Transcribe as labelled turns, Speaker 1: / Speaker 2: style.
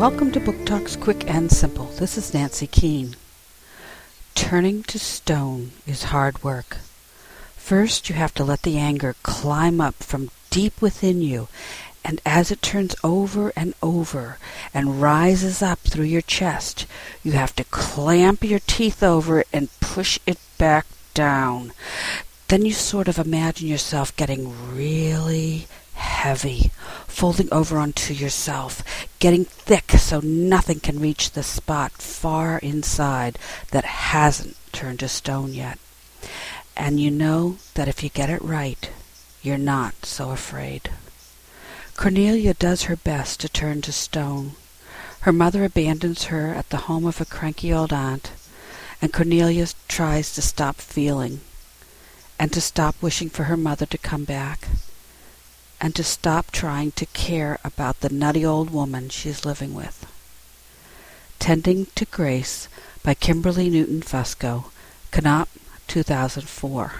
Speaker 1: Welcome to Book Talks Quick and Simple. This is Nancy Keene. Turning to stone is hard work. First, you have to let the anger climb up from deep within you, and as it turns over and over and rises up through your chest, you have to clamp your teeth over it and push it back down. Then you sort of imagine yourself getting really heavy, folding over onto yourself, getting thick so nothing can reach the spot far inside that hasn't turned to stone yet. And you know that if you get it right, you're not so afraid. Cornelia does her best to turn to stone. Her mother abandons her at the home of a cranky old aunt, and Cornelia tries to stop feeling, and to stop wishing for her mother to come back and to stop trying to care about the nutty old woman she is living with. Tending to Grace by Kimberly Newton Fusco, Knopf, 2004.